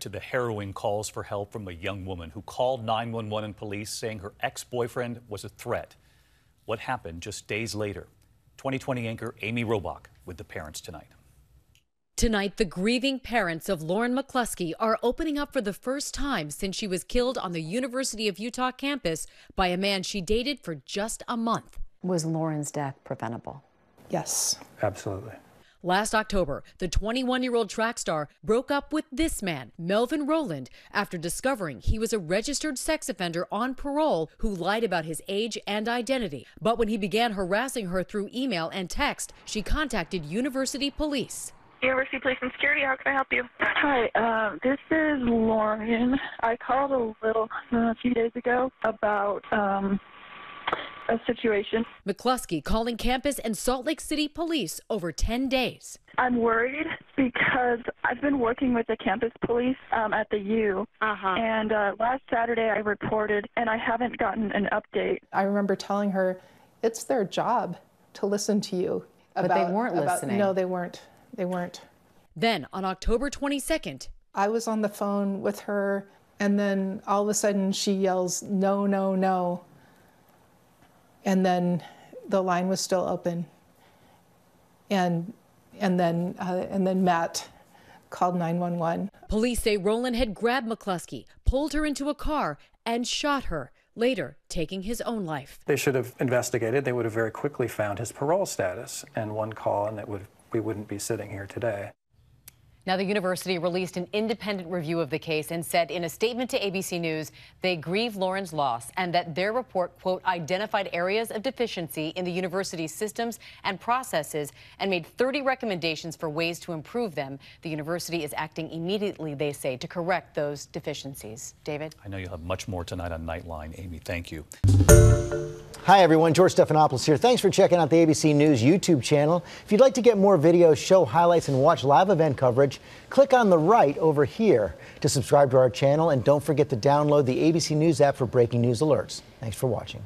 To the harrowing calls for help from a young woman who called 911 and police saying her ex boyfriend was a threat. What happened just days later? 2020 anchor Amy Robach with the parents tonight. Tonight, the grieving parents of Lauren McCluskey are opening up for the first time since she was killed on the University of Utah campus by a man she dated for just a month. Was Lauren's death preventable? Yes. Absolutely. Last October, the 21 year old track star broke up with this man, Melvin Rowland, after discovering he was a registered sex offender on parole who lied about his age and identity. But when he began harassing her through email and text, she contacted university police. University Police and Security, how can I help you? Hi, uh, this is Lauren. I called a little uh, a few days ago about um, a situation. McCluskey calling campus and Salt Lake City police over 10 days. I'm worried because I've been working with the campus police um, at the U, Uh-huh. and uh, last Saturday I reported, and I haven't gotten an update. I remember telling her it's their job to listen to you. But they weren't about- listening. No, they weren't. They weren't. Then on October 22nd, I was on the phone with her, and then all of a sudden she yells, No, no, no. And then the line was still open. And, and, then, uh, and then Matt called 911. police say Rowland had grabbed McCluskey, pulled her into a car, and shot her, later taking his own life. They should have investigated. They would have very quickly found his parole status and one call, and that would we wouldn't be sitting here today. Now, the university released an independent review of the case and said in a statement to ABC News they grieve Lauren's loss and that their report, quote, identified areas of deficiency in the university's systems and processes and made 30 recommendations for ways to improve them. The university is acting immediately, they say, to correct those deficiencies. David? I know you'll have much more tonight on Nightline. Amy, thank you. Hi, everyone. George Stephanopoulos here. Thanks for checking out the ABC News YouTube channel. If you'd like to get more videos, show highlights, and watch live event coverage, click on the right over here to subscribe to our channel. And don't forget to download the ABC News app for breaking news alerts. Thanks for watching.